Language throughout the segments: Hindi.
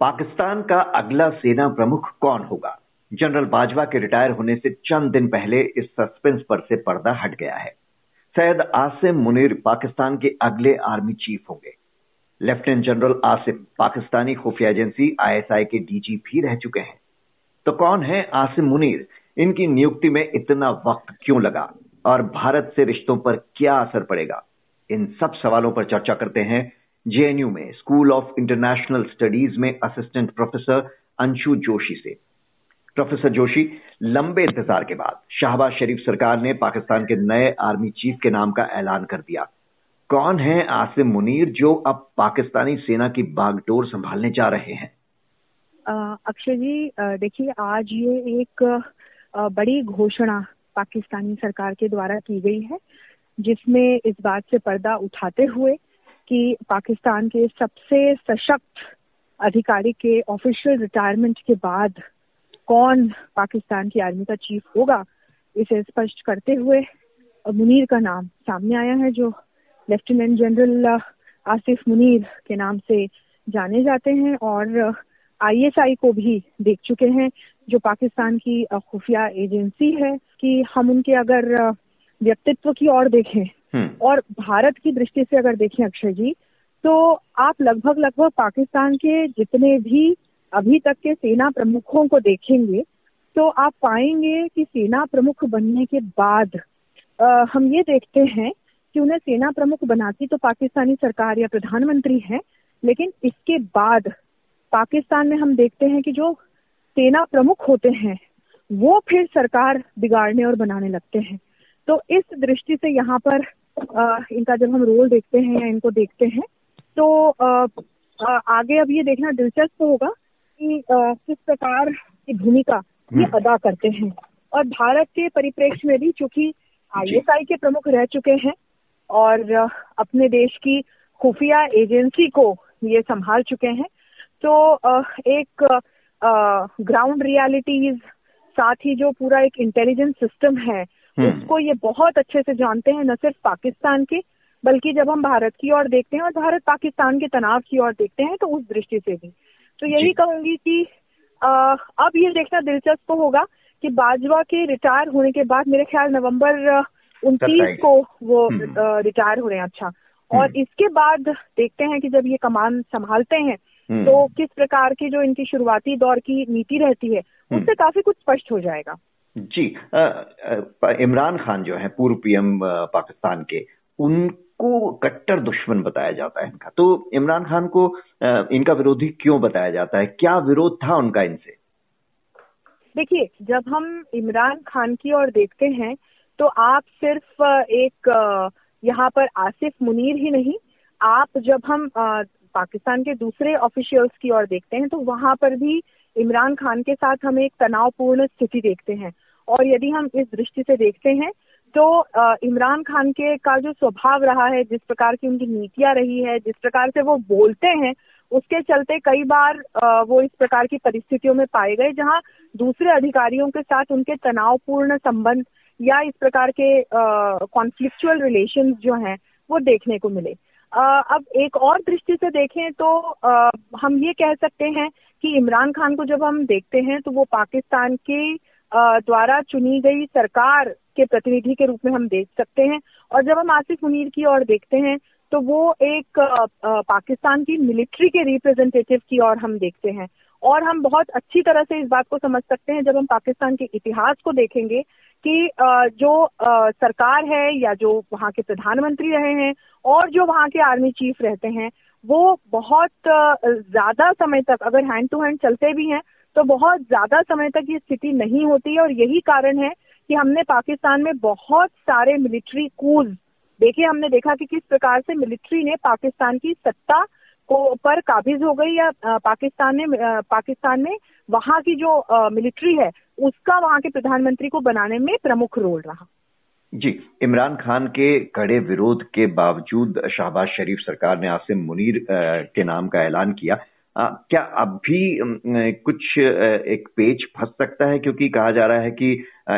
पाकिस्तान का अगला सेना प्रमुख कौन होगा? जनरल बाजवा के रिटायर होने से चंद दिन पहले इस सस्पेंस पर से पर्दा हट गया है। सैयद आसिम मुनीर पाकिस्तान के अगले आर्मी चीफ होंगे। लेफ्टिनेंट जनरल आसिम पाकिस्तानी खुफिया एजेंसी आईएसआई के डीजी भी रह चुके हैं। तो कौन है आसिम मुनीर? इनकी नियुक्ति में इतना वक्त क्यों लगा? और भारत से रिश्तों पर क्या असर पड़ेगा? इन सब सवालों पर चर्चा करते हैं जेएनयू में स्कूल ऑफ़ इंटरनेशनल स्टडीज़ में असिस्टेंट प्रोफेसर अंशु जोशी से। प्रोफेसर जोशी, लंबे इंतज़ार के बाद शाहबाज शरीफ सरकार ने पाकिस्तान के नए आर्मी चीफ के नाम का ऐलान कर दिया। कौन है आसिम मुनीर जो अब पाकिस्तानी सेना की बागडोर संभालने जा रहे हैं? अक्षय जी देखिए, आज ये एक बड़ी घोषणा पाकिस्तानी सरकार के द्वारा की गई है, जिसमें इस बात से पर्दा उठाते हुए कि पाकिस्तान के सबसे सशक्त अधिकारी के ऑफिशियल रिटायरमेंट के बाद कौन पाकिस्तान की आर्मी का चीफ होगा, इसे स्पष्ट करते हुए मुनीर का नाम सामने आया है, जो लेफ्टिनेंट जनरल आसिफ मुनीर के नाम से जाने जाते हैं और आईएसआई को भी देख चुके हैं, जो पाकिस्तान की खुफिया एजेंसी है कि हम उनके अगर व्यक्तित्व की ओर देखें। और भारत की दृष्टि से अगर देखें अक्षय जी तो आप लगभग लगभग पाकिस्तान के जितने भी अभी तक के सेना प्रमुखों को देखेंगे तो आप पाएँगे कि सेना प्रमुख बनने के बाद आ, हम ये देखते हैं कि उन्हें सेना प्रमुख बनाती तो पाकिस्तानी सरकार या प्रधानमंत्री है लेकिन इसके बाद पाकिस्तान में हम देखते हैं कि जो सेना प्रमुख होते हैं वो फिर सरकार बिगाड़ने और बनाने लगते हैं। तो इस दृष्टि से यहाँ पर इनका जब हम रोल देखते हैं या इनको देखते हैं तो आगे अब ये देखना दिलचस्प होगा कि किस प्रकार की भूमिका ये हम्म। अदा करते हैं और भारत के परिप्रेक्ष्य में भी चूँकि आईएसआई के प्रमुख रह चुके हैं और अपने देश की खुफिया एजेंसी को ये संभाल चुके हैं तो एक ग्राउंड रियलिटीज साथ ही जो पूरा एक इंटेलिजेंस सिस्टम है। उसको ये बहुत अच्छे से जानते हैं न सिर्फ़ पाकिस्तान के बल्कि जब हम भारत की ओर देखते हैं और भारत पाकिस्तान के तनाव की ओर देखते हैं तो उस दृष्टि से भी। तो यही कहूँगी कि आ, अब ये देखना दिलचस्प होगा कि बाजवा के रिटायर होने के बाद मेरे ख्याल नवंबर उनतीस को वो रिटायर हम्म। हो रहे हैं अच्छा। और हम्म। इसके बाद देखते हैं कि जब ये कमान संभालते हैं हम्म। तो किस प्रकार की जो इनकी शुरुआती दौर की नीति रहती है उससे काफ़ी कुछ स्पष्ट हो जाएगा। जी इमरान खान जो है, पूर्व पीएम पाकिस्तान के, उनको कट्टर दुश्मन बताया जाता है इनका। तो इमरान खान को इनका विरोधी क्यों बताया जाता है? क्या विरोध था उनका इनसे? देखिए, जब हम इमरान खान की ओर देखते हैं तो आप सिर्फ़ एक यहाँ पर आसिफ मुनीर ही नहीं, आप जब हम पाकिस्तान के दूसरे ऑफिशियल्स की ओर देखते हैं तो वहाँ पर भी इमरान खान के साथ हम एक तनावपूर्ण स्थिति देखते हैं। और यदि हम इस दृष्टि से देखते हैं तो इमरान खान के का जो स्वभाव रहा है, जिस प्रकार की उनकी नीतियाँ रही है, जिस प्रकार से वो बोलते हैं, उसके चलते कई बार वो इस प्रकार की परिस्थितियों में पाए गए, जहाँ दूसरे अधिकारियों के साथ उनके तनावपूर्ण संबंध या इस प्रकार के कॉन्फ्लिक्चुअल रिलेशन जो हैं, वो देखने को मिले। अब एक और दृष्टि से देखें तो हम ये कह सकते हैं कि इमरान खान को जब हम देखते हैं तो वो पाकिस्तान के द्वारा चुनी गई सरकार के प्रतिनिधि के रूप में हम देख सकते हैं। और जब हम आसिफ मुनीर की ओर देखते हैं तो वो एक पाकिस्तान की मिलिट्री के रिप्रेजेंटेटिव की ओर हम देखते हैं। और हम बहुत अच्छी तरह से इस बात को समझ सकते हैं जब हम पाकिस्तान के इतिहास को देखेंगे कि जो सरकार है या जो वहाँ के प्रधानमंत्री रहे हैं और जो वहाँ के आर्मी चीफ रहते हैं, वो बहुत ज़्यादा समय तक अगर हैंड टू हैंड चलते भी हैं तो बहुत ज़्यादा समय तक ये स्थिति नहीं होती है और यही कारण है कि हमने पाकिस्तान में बहुत सारे मिलिट्री कूज देखिए हमने देखा कि किस प्रकार से मिलिट्री ने पाकिस्तान की सत्ता को पर काबिज हो गई या पाकिस्तान ने पाकिस्तान में वहाँ की जो मिलिट्री है उसका वहाँ के प्रधानमंत्री को बनाने में प्रमुख रोल रहा। जी इमरान खान के कड़े विरोध के बावजूद शाहबाज शरीफ सरकार ने आसिम मुनीर के नाम का ऐलान किया। आ, क्या अब भी कुछ एक पेच फंस सकता है? क्योंकि कहा जा रहा है कि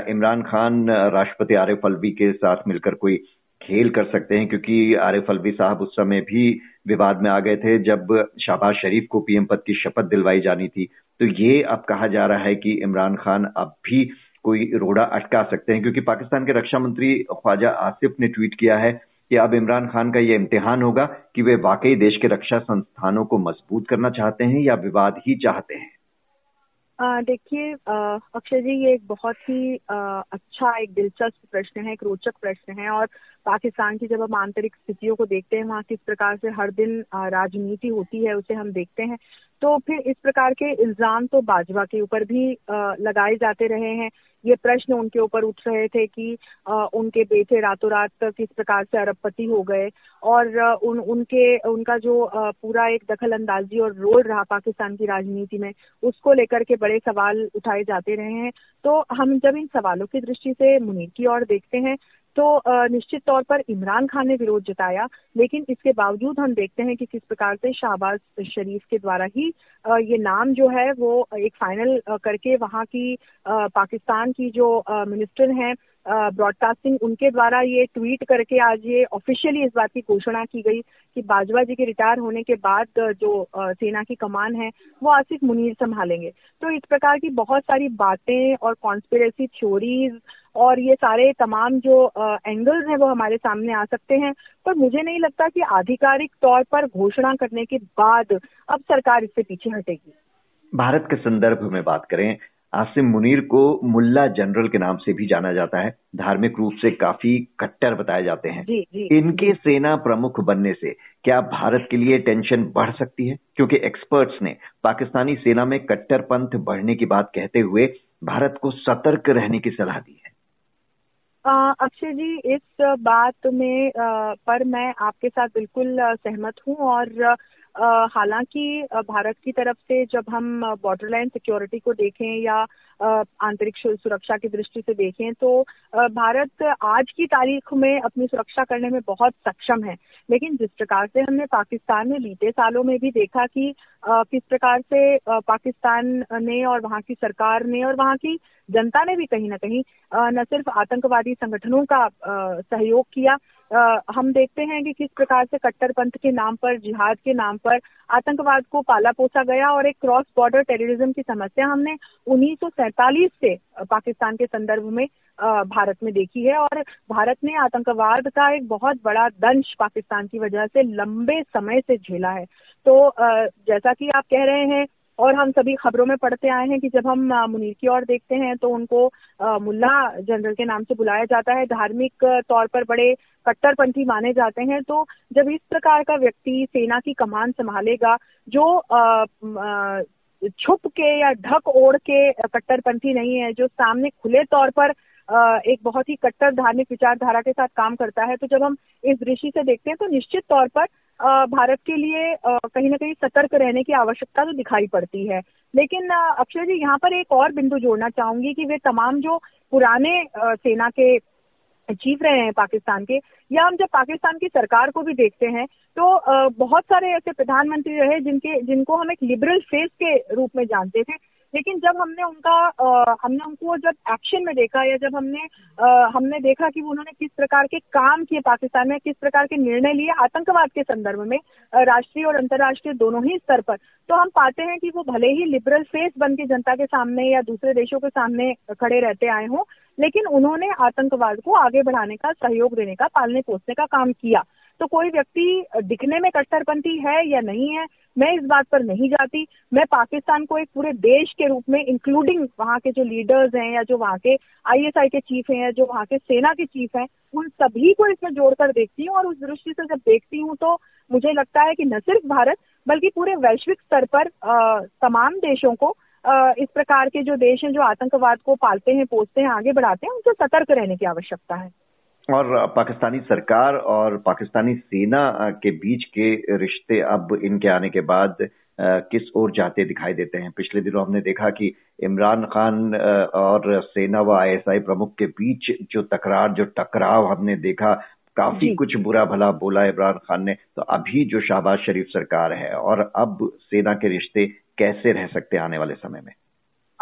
इमरान खान राष्ट्रपति आरिफ अलवी के साथ मिलकर कोई खेल कर सकते हैं, क्योंकि आरिफ अलवी साहब उस समय भी विवाद में आ गए थे जब शहबाज शरीफ को पीएम पद की शपथ दिलवाई जानी थी। तो ये अब कहा जा रहा है कि इमरान खान अब भी कोई रोड़ा अटका सकते हैं, क्योंकि पाकिस्तान के रक्षा मंत्री ख्वाजा आसिफ ने ट्वीट किया है कि अब इमरान खान का यह इम्तिहान होगा कि वे वाकई देश के रक्षा संस्थानों को मज़बूत करना चाहते हैं या विवाद ही चाहते हैं। देखिए अक्षय जी, ये एक बहुत ही अच्छा एक दिलचस्प प्रश्न है, एक रोचक प्रश्न है और पाकिस्तान की जब हम आंतरिक स्थितियों को देखते हैं, वहाँ किस प्रकार से हर दिन राजनीति होती है, उसे हम देखते हैं तो फिर इस प्रकार के इल्ज़ाम तो बाजवा के ऊपर भी लगाए जाते रहे हैं। ये प्रश्न उनके ऊपर उठ रहे थे कि उनके बेटे रातों रात किस प्रकार से अरबपति हो गए और उन, उनके, उनका जो पूरा एक दखल अंदाजी और रोल रहा पाकिस्तान की राजनीति में, उसको लेकर के बड़े सवाल उठाए जाते रहे हैं। तो हम जब इन सवालों की दृष्टि से मुनीर की ओर देखते हैं तो निश्चित तौर पर इमरान खान ने विरोध जताया, लेकिन इसके बावजूद हम देखते हैं कि किस प्रकार से शाहबाज शरीफ के द्वारा ही ये नाम जो है वो एक फाइनल करके वहाँ की पाकिस्तान की जो मिनिस्टर हैं ब्रॉडकास्टिंग उनके द्वारा ये ट्वीट करके आज ये ऑफिशियली इस बात की घोषणा की गई कि बाजवा जी के रिटायर होने के बाद जो सेना की कमान है, वो आसिफ मुनीर संभालेंगे। तो इस प्रकार की बहुत सारी बातें और कॉन्स्पिरेसी थ्योरीज और ये सारे तमाम जो एंगल्स हैं वो हमारे सामने आ सकते हैं, पर मुझे नहीं लगता कि आधिकारिक तौर पर घोषणा करने के बाद अब सरकार इससे पीछे हटेगी। भारत के संदर्भ में बात करें आसिम मुनीर को मुल्ला जनरल के नाम से भी जाना जाता है। धार्मिक रूप से काफ़ी कट्टर बताए जाते हैं। जी, जी, इनके जी. सेना प्रमुख बनने से क्या भारत के लिए टेंशन बढ़ सकती है? क्योंकि एक्सपर्ट्स ने पाकिस्तानी सेना में कट्टरपंथ बढ़ने की बात कहते हुए भारत को सतर्क रहने की सलाह दी है। अक्षय जी इस बात में आ, पर मैं आपके साथ बिल्कुल सहमत हूँ और हालाँकि भारत की तरफ़ से जब हम बॉर्डर लाइन सिक्योरिटी को देखें या आंतरिक सुरक्षा की दृष्टि से देखें तो भारत आज की तारीख में अपनी सुरक्षा करने में बहुत सक्षम है। लेकिन जिस प्रकार से हमने पाकिस्तान में बीते सालों में भी देखा कि किस प्रकार से पाकिस्तान ने और वहाँ की सरकार ने और वहाँ की जनता ने भी कहीं ना कहीं न सिर्फ़ आतंकवादी संगठनों का सहयोग किया हम देखते हैं कि किस प्रकार से कट्टरपंथ के नाम पर, जिहाद के नाम पर आतंकवाद को पाला पोसा गया और एक क्रॉस बॉर्डर टेररिज्म की समस्या हमने उन्नीस सौ सैंतालीस से पाकिस्तान के संदर्भ में भारत में देखी है और भारत ने आतंकवाद का एक बहुत बड़ा दंश पाकिस्तान की वजह से लंबे समय से झेला है। तो जैसा कि आप कह रहे हैं और हम सभी खबरों में पढ़ते आए हैं कि जब हम मुनीर की ओर देखते हैं तो उनको मुल्ला जनरल के नाम से बुलाया जाता है। धार्मिक तौर पर बड़े कट्टरपंथी माने जाते हैं। तो जब इस प्रकार का व्यक्ति सेना की कमान संभालेगा, जो छुप के या ढक ओढ़ के कट्टरपंथी नहीं है, जो सामने खुले तौर पर एक बहुत ही कट्टर धार्मिक विचारधारा के साथ काम करता है तो जब हम इस दृष्टि से देखते हैं तो निश्चित तौर पर भारत के लिए कहीं ना कहीं सतर्क रहने की आवश्यकता तो दिखाई पड़ती है। लेकिन अक्षय जी, यहाँ पर एक और बिंदु जोड़ना चाहूँगी कि वे तमाम जो पुराने सेना के चीफ रहे हैं पाकिस्तान के, या हम जब पाकिस्तान की सरकार को भी देखते हैं तो बहुत सारे ऐसे प्रधानमंत्री रहे जिनके, जिनको हम एक लिबरल फेस के रूप में जानते थे। लेकिन जब हमने उनका आ, हमने उनको जब एक्शन में देखा या जब हमने आ, हमने देखा कि उन्होंने किस प्रकार के काम किए पाकिस्तान में किस प्रकार के निर्णय लिए आतंकवाद के संदर्भ में राष्ट्रीय और अंतर्राष्ट्रीय दोनों ही स्तर पर तो हम पाते हैं कि वो भले ही लिबरल फेस बन के जनता के सामने या दूसरे देशों के सामने खड़े रहते आए हों लेकिन उन्होंने आतंकवाद को आगे बढ़ाने का सहयोग देने का पालने पोसने का काम किया। तो कोई व्यक्ति दिखने में कट्टरपंथी है या नहीं है मैं इस बात पर नहीं जाती। मैं पाकिस्तान को एक पूरे देश के रूप में इंक्लूडिंग वहाँ के जो लीडर्स हैं या जो वहाँ के आईएसआई के चीफ हैं या जो वहाँ के सेना के चीफ हैं, उन सभी को इसमें जोड़कर देखती हूँ और उस दृष्टि से जब देखती हूँ तो मुझे लगता है कि न सिर्फ़ भारत, बल्कि पूरे वैश्विक स्तर पर तमाम देशों को इस प्रकार के जो देश हैं, जो आतंकवाद को पालते हैं, पोसते हैं, आगे बढ़ाते हैं, उनसे सतर्क रहने की आवश्यकता है। और पाकिस्तानी सरकार और पाकिस्तानी सेना के बीच के रिश्ते अब इनके आने के बाद किस ओर जाते दिखाई देते हैं? पिछले दिनों हमने देखा कि इमरान खान और सेना व आईएसआई प्रमुख के बीच जो तकरार जो टकराव हमने देखा काफ़ी कुछ बुरा भला बोला इमरान खान ने। तो अभी जो शहबाज शरीफ सरकार है और अब सेना के रिश्ते कैसे रह सकते आने वाले समय में?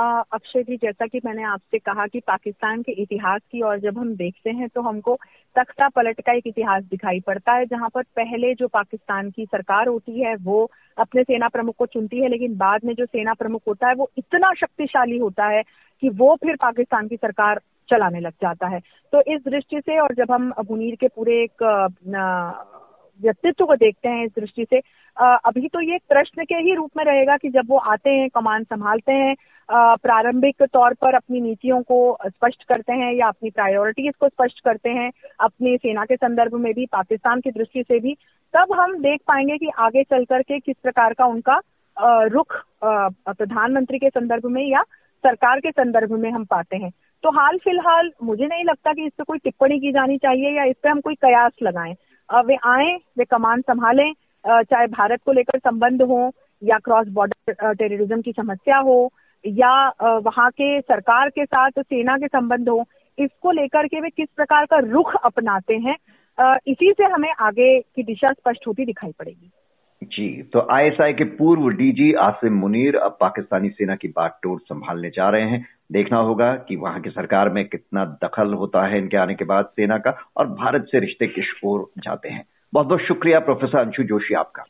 अक्षय जी, जैसा कि मैंने आपसे कहा कि पाकिस्तान के इतिहास की और जब हम देखते हैं तो हमको तख्ता पलट का एक इतिहास दिखाई पड़ता है, जहाँ पर पहले जो पाकिस्तान की सरकार होती है, वो अपने सेना प्रमुख को चुनती है, लेकिन बाद में जो सेना प्रमुख होता है, वो इतना शक्तिशाली होता है कि वो फिर पाकिस्तान की सरकार चलाने लग जाता है। तो इस दृष्टि से, और जब हम मुनीर के पूरे एक व्यक्तित्व को देखते हैं इस दृष्टि से। अभी तो ये प्रश्न के ही रूप में रहेगा कि जब वो आते हैं, कमान संभालते हैं प्रारंभिक तौर पर अपनी नीतियों को स्पष्ट करते हैं या अपनी प्रायोरिटीज को स्पष्ट करते हैं, अपनी सेना के संदर्भ में भी, पाकिस्तान की दृष्टि से भी, तब हम देख पाएँगे कि आगे चल करके किस प्रकार का उनका रुख प्रधानमंत्री के संदर्भ में या सरकार के संदर्भ में हम पाते हैं। तो हाल फ़िलहाल मुझे नहीं लगता कि इस पर कोई टिप्पणी की जानी चाहिए या इस पर हम कोई कयास लगाएँ। वे आए, वे कमान संभालें चाहे भारत को लेकर संबंध हो, या क्रॉस बॉर्डर टेररिज्म की समस्या हो, या वहाँ के सरकार के साथ, सेना के संबंध हो, इसको लेकर के वे किस प्रकार का रुख अपनाते हैं इसी से हमें आगे की दिशा स्पष्ट होती दिखाई पड़ेगी। जी तो आईएसआई के पूर्व डीजी आसिम मुनीर अब पाकिस्तानी सेना की बागडोर संभालने जा रहे हैं। देखना होगा कि वहाँ की सरकार में कितना दखल होता है इनके आने के बाद सेना का, और भारत से रिश्ते किस ओर जाते हैं। बहुत बहुत शुक्रिया, प्रोफेसर अंशु जोशी आपका।